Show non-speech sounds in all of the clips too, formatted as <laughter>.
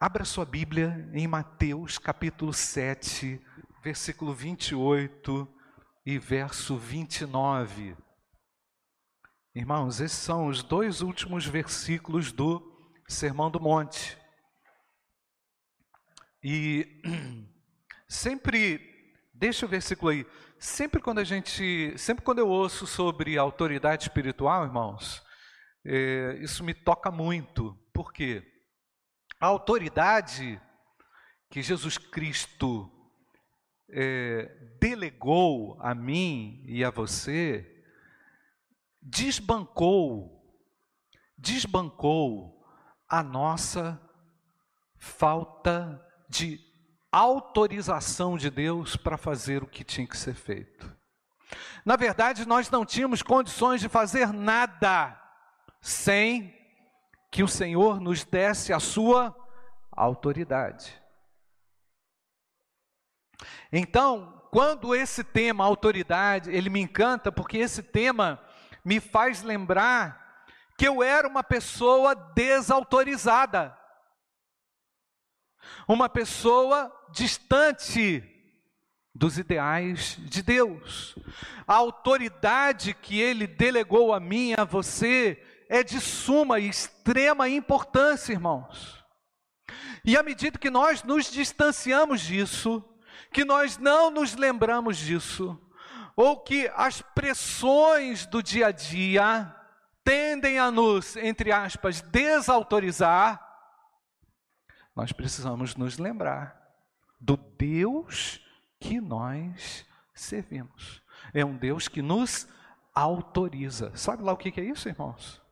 Abra sua Bíblia em Mateus capítulo 7, versículo 28 e verso 29. Irmãos, esses são os dois últimos versículos do Sermão do Monte. E <clears throat> sempre, deixa o versículo aí, sempre quando a gente, sempre quando eu ouço sobre autoridade espiritual, irmãos, é, isso me toca muito. Por quê? A autoridade que Jesus Cristo é, delegou a mim e a você, desbancou, desbancou a nossa falta de autorização de Deus para fazer o que tinha que ser feito. Na verdade, nós não tínhamos condições de fazer nada sem que o Senhor nos desse a sua autoridade. Então, quando esse tema autoridade, ele me encanta porque esse tema me faz lembrar que eu era uma pessoa desautorizada. Uma pessoa distante dos ideais de Deus. A autoridade que ele delegou a mim a você é de suma e extrema importância, irmãos. E à medida que nós nos distanciamos disso, que nós não nos lembramos disso, ou que as pressões do dia a dia tendem a nos, entre aspas, desautorizar, nós precisamos nos lembrar do Deus que nós servimos. É um Deus que nos autoriza. Sabe lá o que é isso, irmãos?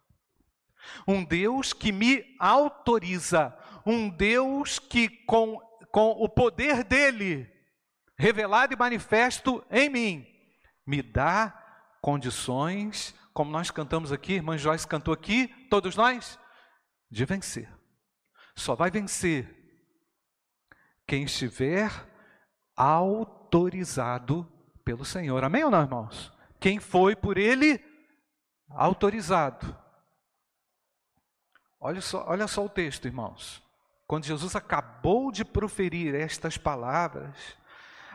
Um Deus que me autoriza, um Deus que, com, com o poder dele, revelado e manifesto em mim, me dá condições, como nós cantamos aqui, irmã Joyce cantou aqui, todos nós, de vencer. Só vai vencer quem estiver autorizado pelo Senhor. Amém ou não, irmãos? Quem foi por ele autorizado. Olha só, olha só o texto, irmãos. Quando Jesus acabou de proferir estas palavras,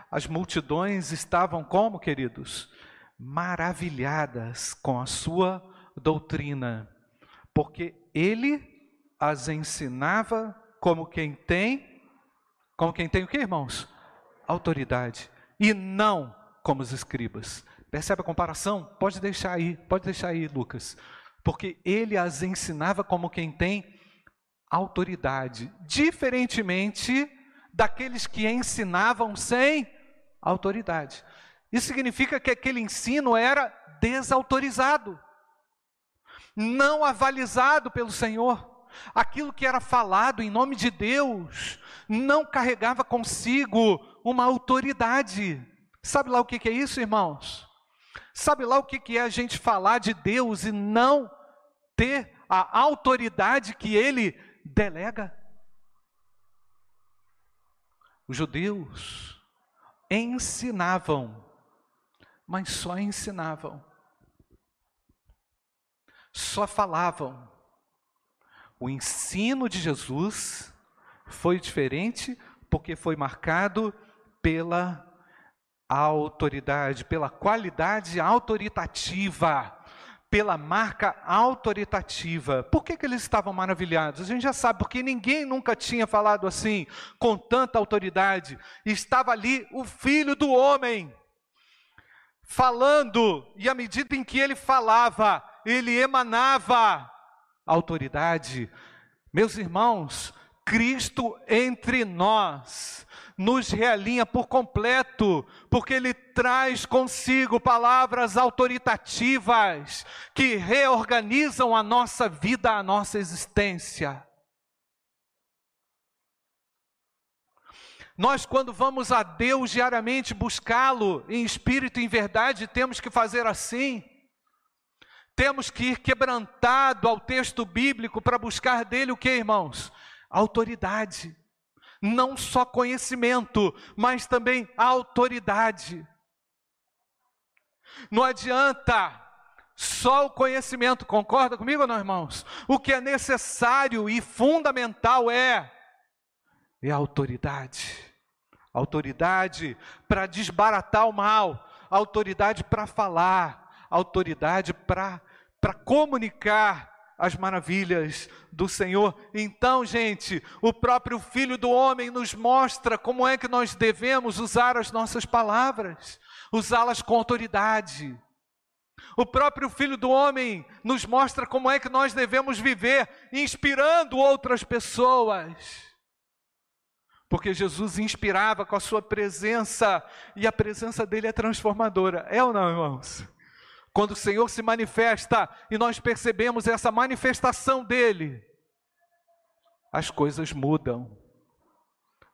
as multidões estavam como, queridos? Maravilhadas com a sua doutrina, porque ele as ensinava como quem tem, como quem tem o que, irmãos? Autoridade, e não como os escribas. Percebe a comparação? Pode deixar aí, pode deixar aí, Lucas porque ele as ensinava como quem tem autoridade, diferentemente daqueles que ensinavam sem autoridade. Isso significa que aquele ensino era desautorizado, não avalizado pelo Senhor. Aquilo que era falado em nome de Deus não carregava consigo uma autoridade. Sabe lá o que é isso, irmãos? Sabe lá o que é a gente falar de Deus e não ter a autoridade que ele delega. Os judeus ensinavam, mas só ensinavam, só falavam. O ensino de Jesus foi diferente porque foi marcado pela autoridade, pela qualidade autoritativa pela marca autoritativa. Por que, que eles estavam maravilhados? A gente já sabe, porque ninguém nunca tinha falado assim, com tanta autoridade. Estava ali o filho do homem, falando, e à medida em que ele falava, ele emanava autoridade. Meus irmãos, Cristo entre nós nos realinha por completo, porque Ele traz consigo palavras autoritativas que reorganizam a nossa vida, a nossa existência. Nós, quando vamos a Deus diariamente buscá-lo em espírito e em verdade, temos que fazer assim. Temos que ir quebrantado ao texto bíblico para buscar dele o que, irmãos? Autoridade não só conhecimento, mas também autoridade. Não adianta só o conhecimento, concorda comigo não, irmãos? O que é necessário e fundamental é é autoridade. Autoridade para desbaratar o mal, autoridade para falar, autoridade para comunicar as maravilhas do Senhor. Então, gente, o próprio Filho do Homem nos mostra como é que nós devemos usar as nossas palavras, usá-las com autoridade. O próprio Filho do Homem nos mostra como é que nós devemos viver, inspirando outras pessoas. Porque Jesus inspirava com a sua presença, e a presença dele é transformadora. É ou não, irmãos? Quando o Senhor se manifesta e nós percebemos essa manifestação dele, as coisas mudam.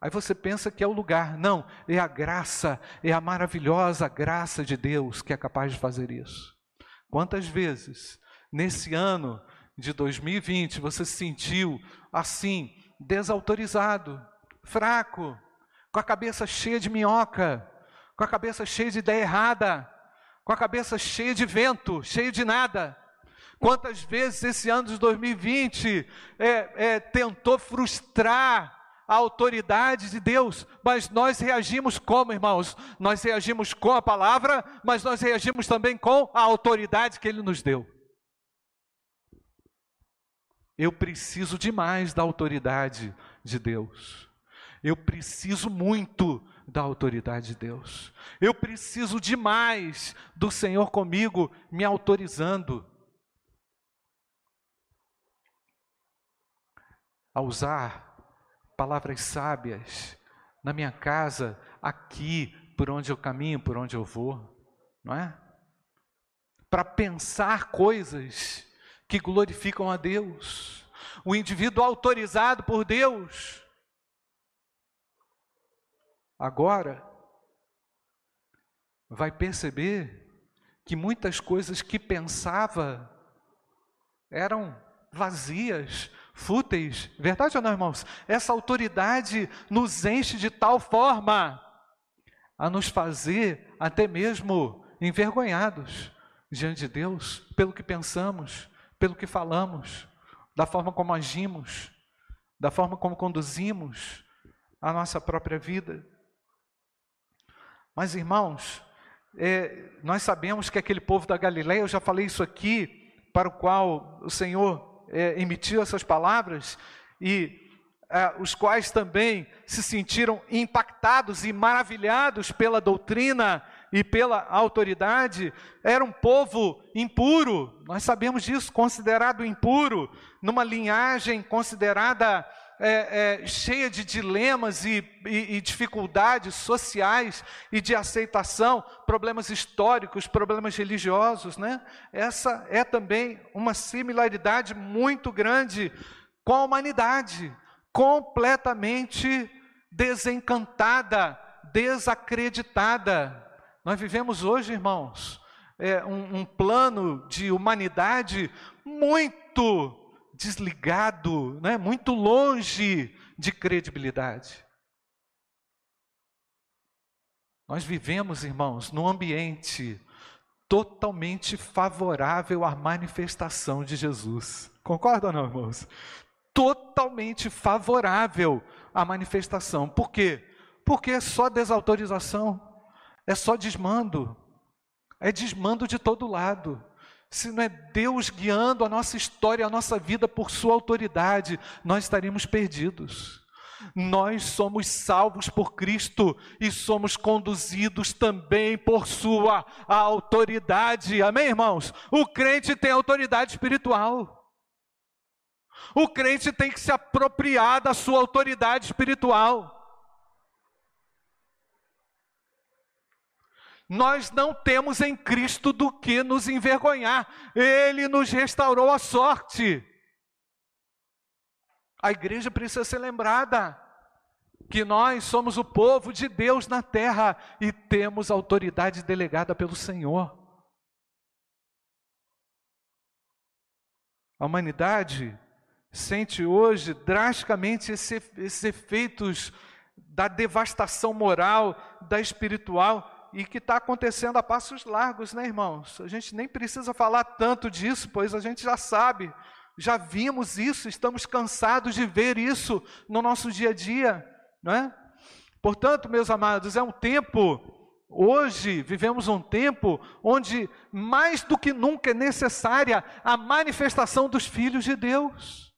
Aí você pensa que é o lugar. Não, é a graça, é a maravilhosa graça de Deus que é capaz de fazer isso. Quantas vezes nesse ano de 2020 você se sentiu assim, desautorizado, fraco, com a cabeça cheia de minhoca, com a cabeça cheia de ideia errada, com a cabeça cheia de vento, cheio de nada. Quantas vezes esse ano de 2020 é, é, tentou frustrar a autoridade de Deus, mas nós reagimos como, irmãos? Nós reagimos com a palavra, mas nós reagimos também com a autoridade que Ele nos deu. Eu preciso demais da autoridade de Deus. Eu preciso muito da autoridade de Deus. Eu preciso demais do Senhor comigo, me autorizando a usar palavras sábias na minha casa, aqui, por onde eu caminho, por onde eu vou, não é? Para pensar coisas que glorificam a Deus. O indivíduo autorizado por Deus agora vai perceber que muitas coisas que pensava eram vazias, fúteis. Verdade ou não, irmãos? Essa autoridade nos enche de tal forma a nos fazer até mesmo envergonhados diante de Deus pelo que pensamos, pelo que falamos, da forma como agimos, da forma como conduzimos a nossa própria vida. Mas, irmãos, é, nós sabemos que aquele povo da Galileia, eu já falei isso aqui, para o qual o Senhor é, emitiu essas palavras, e é, os quais também se sentiram impactados e maravilhados pela doutrina e pela autoridade, era um povo impuro, nós sabemos disso, considerado impuro, numa linhagem considerada é, é, cheia de dilemas e, e, e dificuldades sociais e de aceitação, problemas históricos, problemas religiosos, né? Essa é também uma similaridade muito grande com a humanidade, completamente desencantada, desacreditada. Nós vivemos hoje, irmãos, é, um, um plano de humanidade muito desligado, né? muito longe de credibilidade. Nós vivemos, irmãos, num ambiente totalmente favorável à manifestação de Jesus. Concorda ou não, irmãos? Totalmente favorável à manifestação. Por quê? Porque é só desautorização, é só desmando, é desmando de todo lado se não é Deus guiando a nossa história, a nossa vida por Sua autoridade, nós estaríamos perdidos. Nós somos salvos por Cristo e somos conduzidos também por Sua autoridade. Amém, irmãos? O crente tem autoridade espiritual. O crente tem que se apropriar da sua autoridade espiritual. Nós não temos em Cristo do que nos envergonhar, Ele nos restaurou a sorte. A igreja precisa ser lembrada que nós somos o povo de Deus na terra e temos autoridade delegada pelo Senhor. A humanidade sente hoje drasticamente esses efeitos da devastação moral, da espiritual, e que está acontecendo a passos largos, né, irmãos? A gente nem precisa falar tanto disso, pois a gente já sabe, já vimos isso, estamos cansados de ver isso no nosso dia a dia. não é? Portanto, meus amados, é um tempo, hoje vivemos um tempo onde mais do que nunca é necessária a manifestação dos filhos de Deus.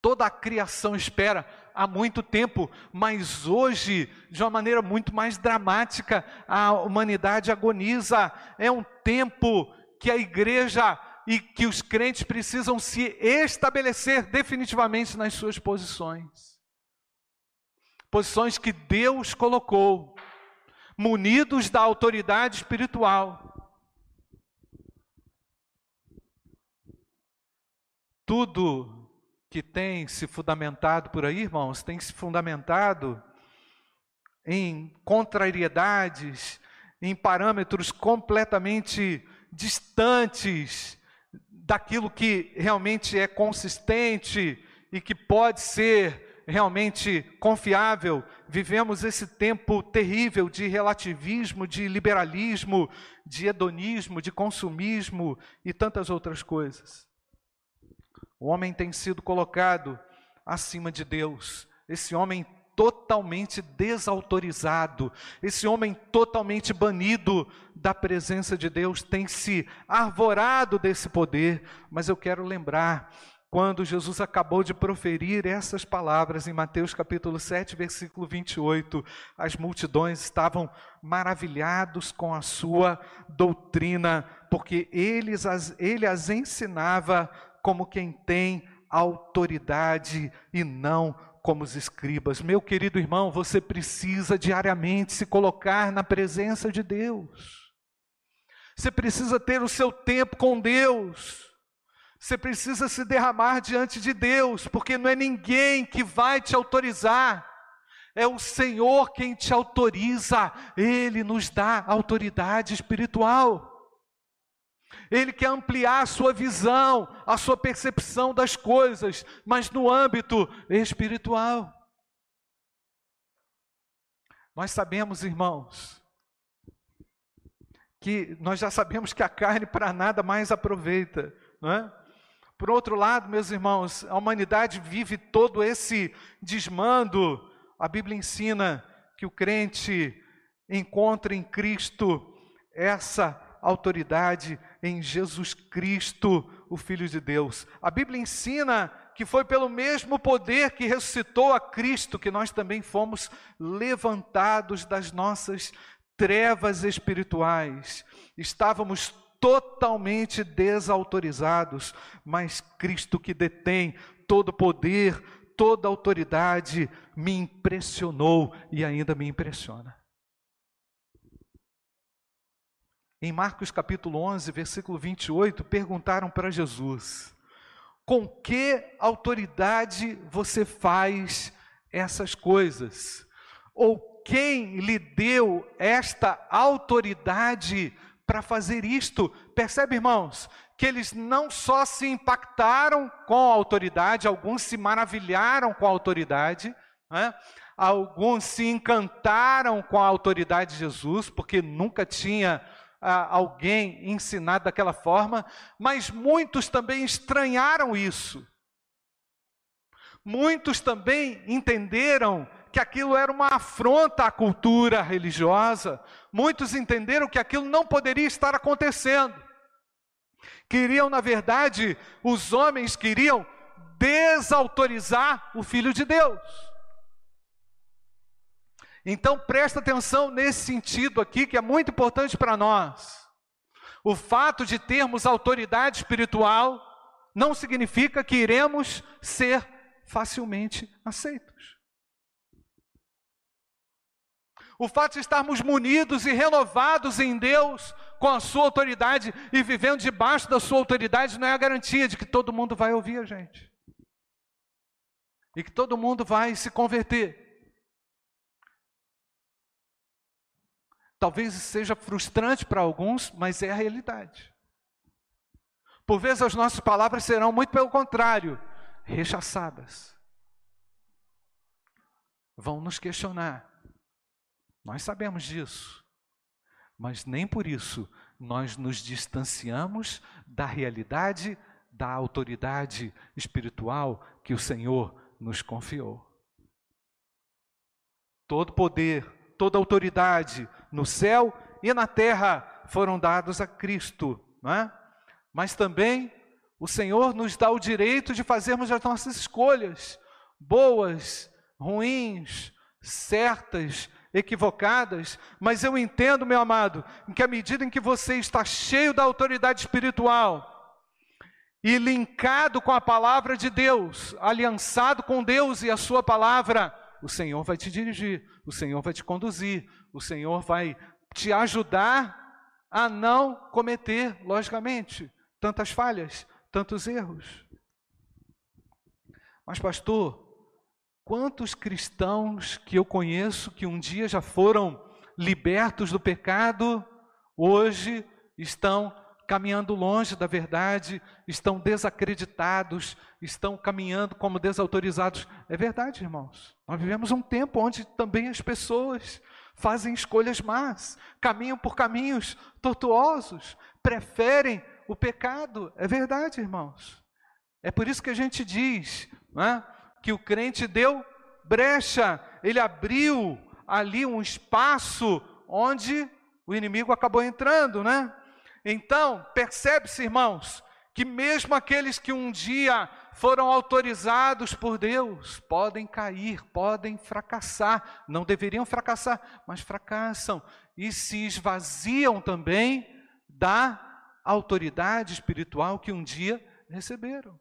Toda a criação espera há muito tempo, mas hoje, de uma maneira muito mais dramática, a humanidade agoniza. É um tempo que a igreja e que os crentes precisam se estabelecer definitivamente nas suas posições. Posições que Deus colocou, munidos da autoridade espiritual. Tudo que tem se fundamentado por aí, irmãos, tem se fundamentado em contrariedades, em parâmetros completamente distantes daquilo que realmente é consistente e que pode ser realmente confiável. Vivemos esse tempo terrível de relativismo, de liberalismo, de hedonismo, de consumismo e tantas outras coisas. O homem tem sido colocado acima de Deus. Esse homem totalmente desautorizado, esse homem totalmente banido da presença de Deus, tem se arvorado desse poder. Mas eu quero lembrar quando Jesus acabou de proferir essas palavras em Mateus capítulo 7, versículo 28, as multidões estavam maravilhados com a sua doutrina, porque eles as, ele as ensinava como quem tem autoridade e não como os escribas. Meu querido irmão, você precisa diariamente se colocar na presença de Deus. Você precisa ter o seu tempo com Deus. Você precisa se derramar diante de Deus, porque não é ninguém que vai te autorizar. É o Senhor quem te autoriza, Ele nos dá autoridade espiritual. Ele quer ampliar a sua visão, a sua percepção das coisas, mas no âmbito espiritual. Nós sabemos, irmãos, que nós já sabemos que a carne para nada mais aproveita, não é? Por outro lado, meus irmãos, a humanidade vive todo esse desmando. A Bíblia ensina que o crente encontra em Cristo essa autoridade em Jesus Cristo, o Filho de Deus. A Bíblia ensina que foi pelo mesmo poder que ressuscitou a Cristo que nós também fomos levantados das nossas trevas espirituais. Estávamos totalmente desautorizados, mas Cristo que detém todo poder, toda autoridade, me impressionou e ainda me impressiona. Em Marcos capítulo 11, versículo 28, perguntaram para Jesus: Com que autoridade você faz essas coisas? Ou quem lhe deu esta autoridade para fazer isto? Percebe, irmãos, que eles não só se impactaram com a autoridade, alguns se maravilharam com a autoridade, né? alguns se encantaram com a autoridade de Jesus, porque nunca tinha alguém ensinado daquela forma, mas muitos também estranharam isso. Muitos também entenderam que aquilo era uma afronta à cultura religiosa. Muitos entenderam que aquilo não poderia estar acontecendo. Queriam, na verdade, os homens queriam desautorizar o Filho de Deus. Então presta atenção nesse sentido aqui que é muito importante para nós. O fato de termos autoridade espiritual não significa que iremos ser facilmente aceitos. O fato de estarmos munidos e renovados em Deus com a sua autoridade e vivendo debaixo da sua autoridade não é a garantia de que todo mundo vai ouvir a gente. E que todo mundo vai se converter. Talvez seja frustrante para alguns, mas é a realidade. Por vezes as nossas palavras serão muito pelo contrário, rechaçadas. Vão nos questionar. Nós sabemos disso. Mas nem por isso nós nos distanciamos da realidade da autoridade espiritual que o Senhor nos confiou. Todo poder, toda autoridade no céu e na terra foram dados a Cristo, não é? Mas também o Senhor nos dá o direito de fazermos as nossas escolhas, boas, ruins, certas, equivocadas, mas eu entendo, meu amado, que à medida em que você está cheio da autoridade espiritual e linkado com a palavra de Deus, aliançado com Deus e a sua palavra, o Senhor vai te dirigir, o Senhor vai te conduzir, o Senhor vai te ajudar a não cometer, logicamente, tantas falhas, tantos erros. Mas, pastor, quantos cristãos que eu conheço que um dia já foram libertos do pecado, hoje estão caminhando longe da verdade, estão desacreditados, estão caminhando como desautorizados. É verdade, irmãos. Nós vivemos um tempo onde também as pessoas fazem escolhas más, caminham por caminhos tortuosos, preferem o pecado. É verdade, irmãos. É por isso que a gente diz é, que o crente deu brecha, ele abriu ali um espaço onde o inimigo acabou entrando, né? Então, percebe-se, irmãos, que mesmo aqueles que um dia foram autorizados por Deus, podem cair, podem fracassar, não deveriam fracassar, mas fracassam e se esvaziam também da autoridade espiritual que um dia receberam.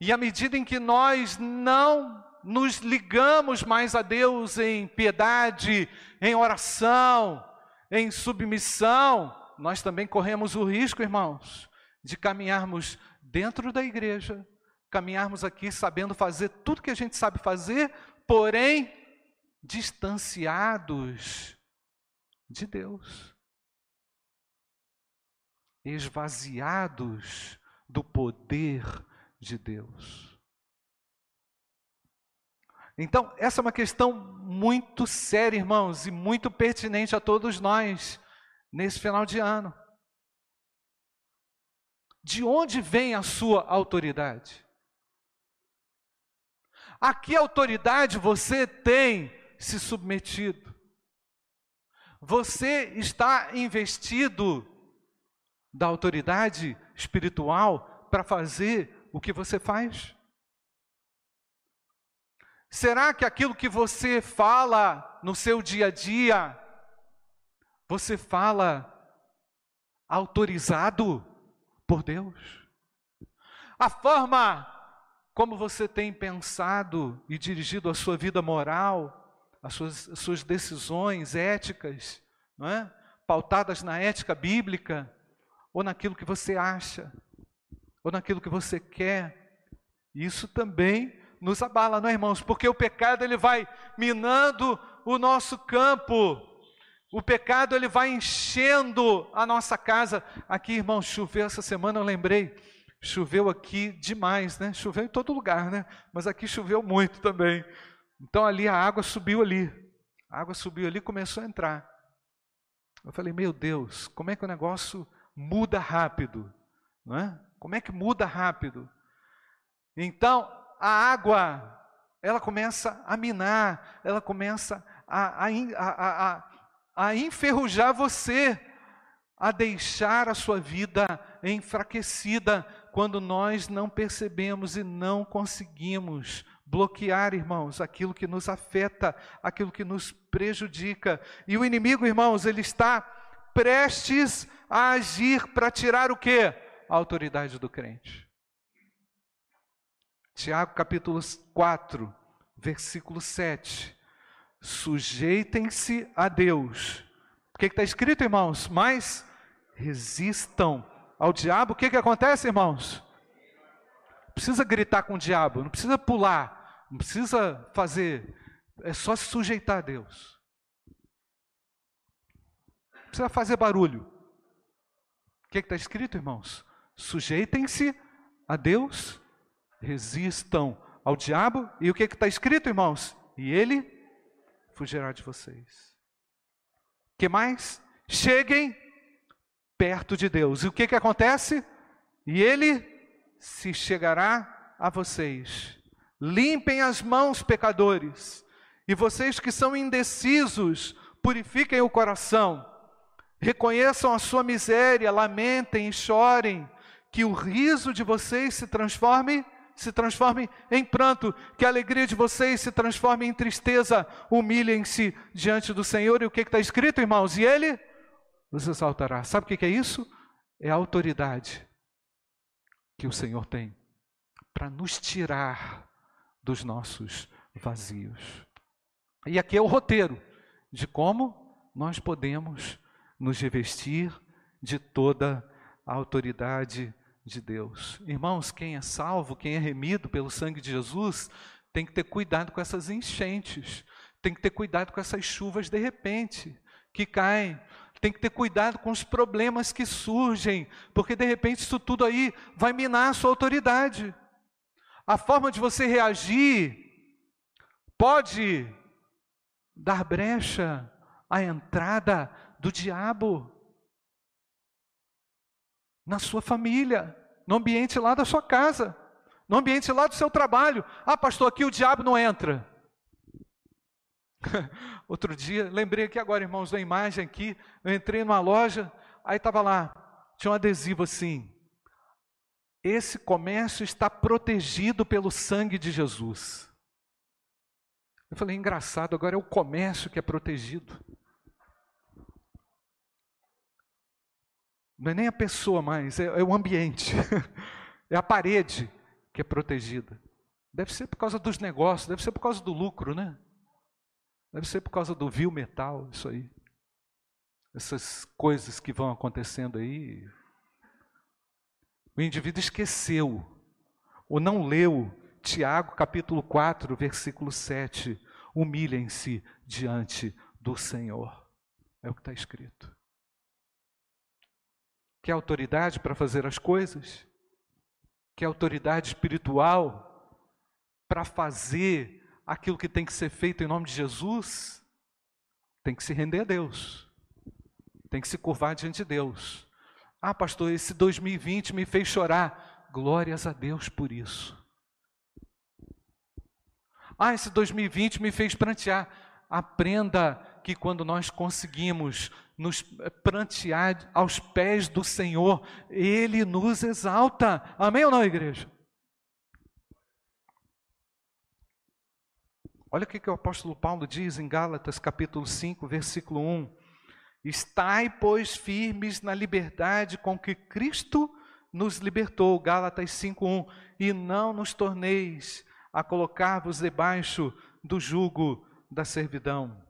E à medida em que nós não nos ligamos mais a Deus em piedade, em oração, em submissão, nós também corremos o risco, irmãos, de caminharmos dentro da igreja, caminharmos aqui sabendo fazer tudo que a gente sabe fazer, porém distanciados de Deus, esvaziados do poder de Deus. Então, essa é uma questão muito séria, irmãos, e muito pertinente a todos nós nesse final de ano. De onde vem a sua autoridade? A que autoridade você tem se submetido? Você está investido da autoridade espiritual para fazer o que você faz? Será que aquilo que você fala no seu dia a dia, você fala autorizado? por Deus. A forma como você tem pensado e dirigido a sua vida moral, as suas, as suas decisões éticas, não é? pautadas na ética bíblica, ou naquilo que você acha, ou naquilo que você quer, isso também nos abala, não é, irmãos? Porque o pecado ele vai minando o nosso campo o pecado ele vai enchendo a nossa casa. Aqui, irmão, choveu essa semana, eu lembrei. Choveu aqui demais, né? Choveu em todo lugar, né? Mas aqui choveu muito também. Então ali a água subiu ali. A água subiu ali começou a entrar. Eu falei, meu Deus, como é que o negócio muda rápido? Não é? Como é que muda rápido? Então, a água, ela começa a minar, ela começa a, a, a, a a enferrujar você, a deixar a sua vida enfraquecida quando nós não percebemos e não conseguimos bloquear, irmãos, aquilo que nos afeta, aquilo que nos prejudica. E o inimigo, irmãos, ele está prestes a agir para tirar o quê? A autoridade do crente. Tiago capítulo 4, versículo 7 sujeitem-se a Deus. O que está escrito, irmãos? Mas resistam ao diabo. O que, que acontece, irmãos? Não precisa gritar com o diabo, não precisa pular, não precisa fazer, é só se sujeitar a Deus. Não precisa fazer barulho. O que está escrito, irmãos? Sujeitem-se a Deus, resistam ao diabo, e o que está escrito, irmãos? E ele fugirá de vocês. Que mais? Cheguem perto de Deus. E o que, que acontece? E Ele se chegará a vocês. Limpem as mãos, pecadores. E vocês que são indecisos, purifiquem o coração. Reconheçam a sua miséria, lamentem e chorem, que o riso de vocês se transforme se transforme em pranto, que a alegria de vocês se transforme em tristeza. Humilhem-se diante do Senhor. E o que está escrito, irmãos? E Ele os exaltará. Sabe o que é isso? É a autoridade que o Senhor tem para nos tirar dos nossos vazios. E aqui é o roteiro de como nós podemos nos revestir de toda a autoridade de Deus. Irmãos, quem é salvo, quem é remido pelo sangue de Jesus, tem que ter cuidado com essas enchentes, tem que ter cuidado com essas chuvas de repente que caem, tem que ter cuidado com os problemas que surgem, porque de repente isso tudo aí vai minar a sua autoridade. A forma de você reagir pode dar brecha à entrada do diabo na sua família, no ambiente lá da sua casa, no ambiente lá do seu trabalho. Ah, pastor, aqui o diabo não entra. <laughs> Outro dia, lembrei aqui agora, irmãos, da imagem aqui, eu entrei numa loja, aí estava lá, tinha um adesivo assim, esse comércio está protegido pelo sangue de Jesus. Eu falei, engraçado, agora é o comércio que é protegido. Não é nem a pessoa mais, é, é o ambiente, <laughs> é a parede que é protegida. Deve ser por causa dos negócios, deve ser por causa do lucro, né? Deve ser por causa do vil metal, isso aí. Essas coisas que vão acontecendo aí. O indivíduo esqueceu, ou não leu, Tiago capítulo 4, versículo 7. Humilhem-se diante do Senhor. É o que está escrito. Quer autoridade para fazer as coisas? Quer autoridade espiritual para fazer aquilo que tem que ser feito em nome de Jesus? Tem que se render a Deus. Tem que se curvar diante de Deus. Ah, pastor, esse 2020 me fez chorar. Glórias a Deus por isso. Ah, esse 2020 me fez prantear. Aprenda que quando nós conseguimos nos prantear aos pés do Senhor, Ele nos exalta. Amém ou não, igreja? Olha o que o apóstolo Paulo diz em Gálatas capítulo 5, versículo 1. Estai, pois, firmes na liberdade com que Cristo nos libertou, Gálatas 5:1, e não nos torneis a colocar-vos debaixo do jugo da servidão.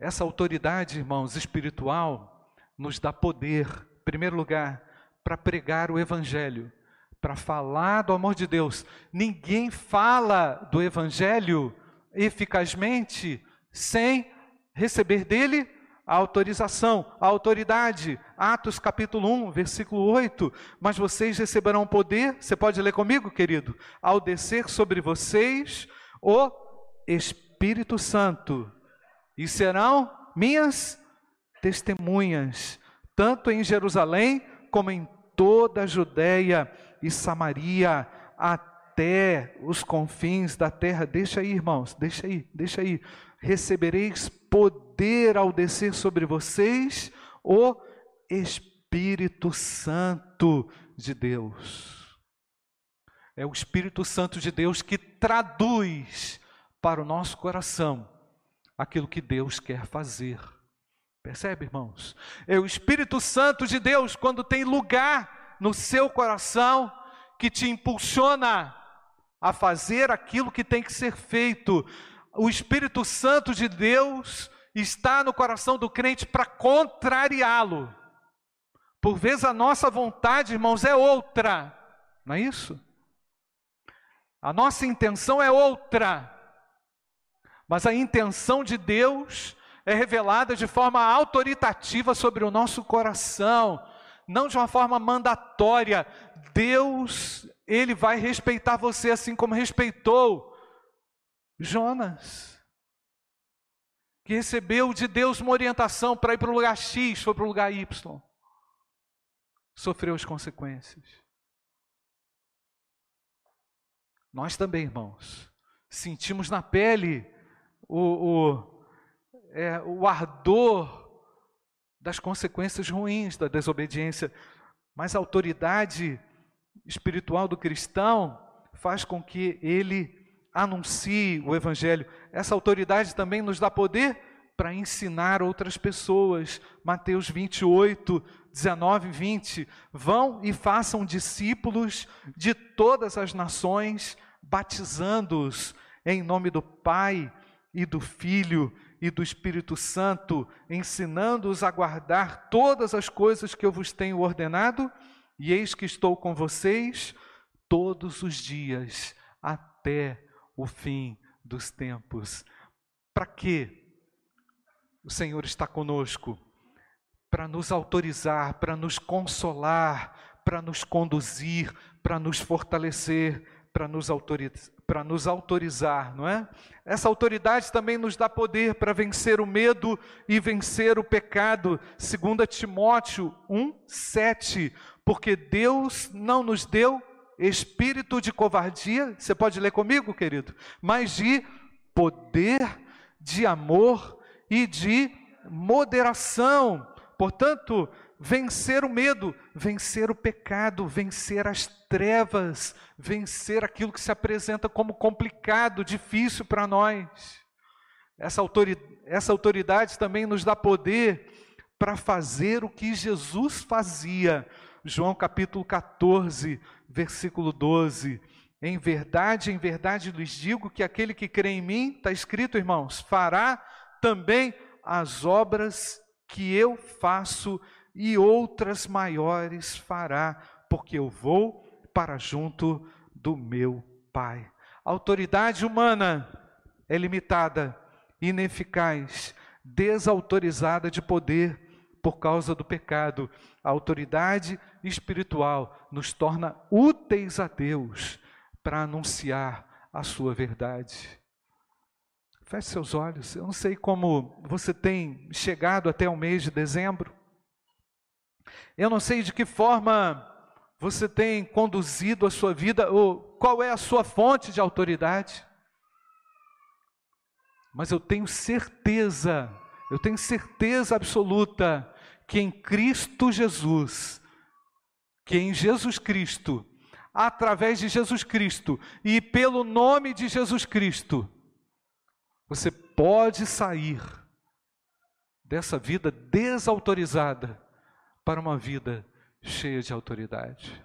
Essa autoridade, irmãos, espiritual, nos dá poder, em primeiro lugar, para pregar o Evangelho, para falar do amor de Deus. Ninguém fala do Evangelho eficazmente sem receber dele a autorização, a autoridade. Atos capítulo 1, versículo 8. Mas vocês receberão poder, você pode ler comigo, querido? Ao descer sobre vocês o Espírito Santo e serão minhas testemunhas, tanto em Jerusalém como em toda a Judéia e Samaria, até os confins da terra. Deixa aí, irmãos, deixa aí, deixa aí. Recebereis poder ao descer sobre vocês o Espírito Santo de Deus. É o Espírito Santo de Deus que traduz para o nosso coração aquilo que Deus quer fazer. Percebe, irmãos? É o Espírito Santo de Deus, quando tem lugar no seu coração, que te impulsiona a fazer aquilo que tem que ser feito. O Espírito Santo de Deus está no coração do crente para contrariá-lo. Por vezes a nossa vontade, irmãos, é outra, não é isso? A nossa intenção é outra. Mas a intenção de Deus é revelada de forma autoritativa sobre o nosso coração, não de uma forma mandatória. Deus, ele vai respeitar você assim como respeitou Jonas, que recebeu de Deus uma orientação para ir para o lugar X, foi para o lugar Y, sofreu as consequências. Nós também, irmãos, sentimos na pele o, o, é, o ardor das consequências ruins da desobediência, mas a autoridade espiritual do cristão faz com que ele anuncie o Evangelho. Essa autoridade também nos dá poder para ensinar outras pessoas. Mateus 28, 19 e 20. Vão e façam discípulos de todas as nações, batizando-os em nome do Pai e do Filho e do Espírito Santo, ensinando-os a guardar todas as coisas que eu vos tenho ordenado, e eis que estou com vocês todos os dias até o fim dos tempos. Para quê? O Senhor está conosco para nos autorizar, para nos consolar, para nos conduzir, para nos fortalecer, para nos, autorizar, para nos autorizar, não é? Essa autoridade também nos dá poder para vencer o medo e vencer o pecado, 2 Timóteo 1, 7, porque Deus não nos deu espírito de covardia, você pode ler comigo, querido, mas de poder, de amor e de moderação. Portanto, vencer o medo, vencer o pecado, vencer as trevas, vencer aquilo que se apresenta como complicado, difícil para nós. Essa autoridade, essa autoridade também nos dá poder para fazer o que Jesus fazia. João capítulo 14, versículo 12. Em verdade, em verdade lhes digo que aquele que crê em mim, está escrito, irmãos, fará também as obras que eu faço e outras maiores fará, porque eu vou para junto do meu Pai. A autoridade humana é limitada, ineficaz, desautorizada de poder por causa do pecado. A autoridade espiritual nos torna úteis a Deus para anunciar a sua verdade. Feche seus olhos. Eu não sei como você tem chegado até o mês de dezembro. Eu não sei de que forma você tem conduzido a sua vida, ou qual é a sua fonte de autoridade. Mas eu tenho certeza, eu tenho certeza absoluta que em Cristo Jesus, que em Jesus Cristo, através de Jesus Cristo e pelo nome de Jesus Cristo, você pode sair dessa vida desautorizada para uma vida cheia de autoridade.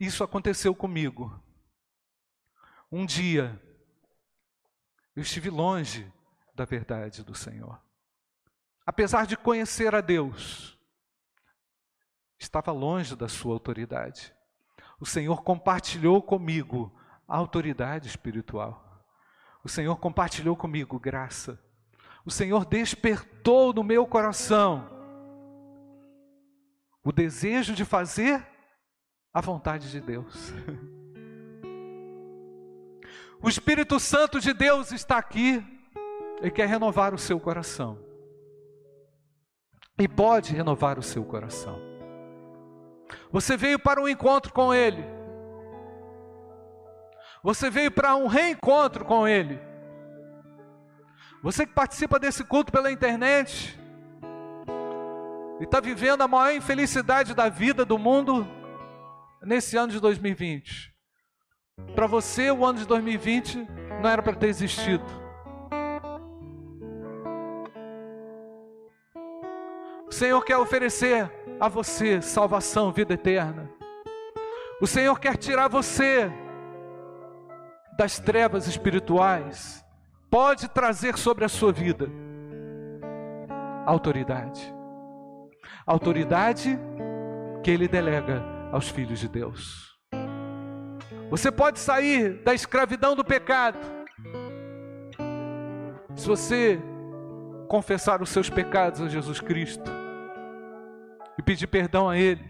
Isso aconteceu comigo. Um dia, eu estive longe da verdade do Senhor. Apesar de conhecer a Deus, estava longe da sua autoridade. O Senhor compartilhou comigo a autoridade espiritual. O Senhor compartilhou comigo graça. O Senhor despertou no meu coração o desejo de fazer a vontade de Deus. <laughs> O Espírito Santo de Deus está aqui e quer renovar o seu coração. E pode renovar o seu coração. Você veio para um encontro com Ele. Você veio para um reencontro com Ele. Você que participa desse culto pela internet, e está vivendo a maior infelicidade da vida do mundo nesse ano de 2020. Para você, o ano de 2020 não era para ter existido. O Senhor quer oferecer a você salvação, vida eterna. O Senhor quer tirar você das trevas espirituais. Pode trazer sobre a sua vida autoridade autoridade que ele delega aos filhos de Deus. Você pode sair da escravidão do pecado se você confessar os seus pecados a Jesus Cristo e pedir perdão a Ele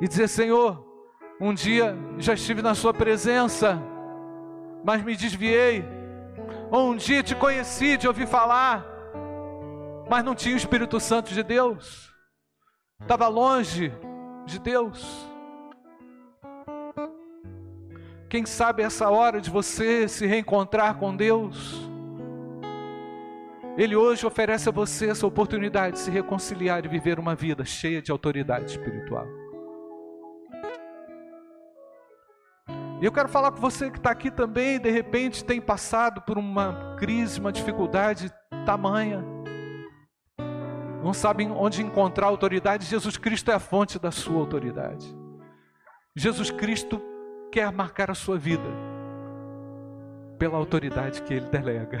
e dizer: Senhor, um dia já estive na Sua presença, mas me desviei, ou um dia te conheci de ouvir falar, mas não tinha o Espírito Santo de Deus, estava longe de Deus. Quem sabe essa hora de você se reencontrar com Deus? Ele hoje oferece a você essa oportunidade de se reconciliar e viver uma vida cheia de autoridade espiritual. E eu quero falar com você que está aqui também, de repente tem passado por uma crise, uma dificuldade tamanha. Não sabem onde encontrar autoridade. Jesus Cristo é a fonte da sua autoridade. Jesus Cristo quer marcar a sua vida pela autoridade que Ele delega.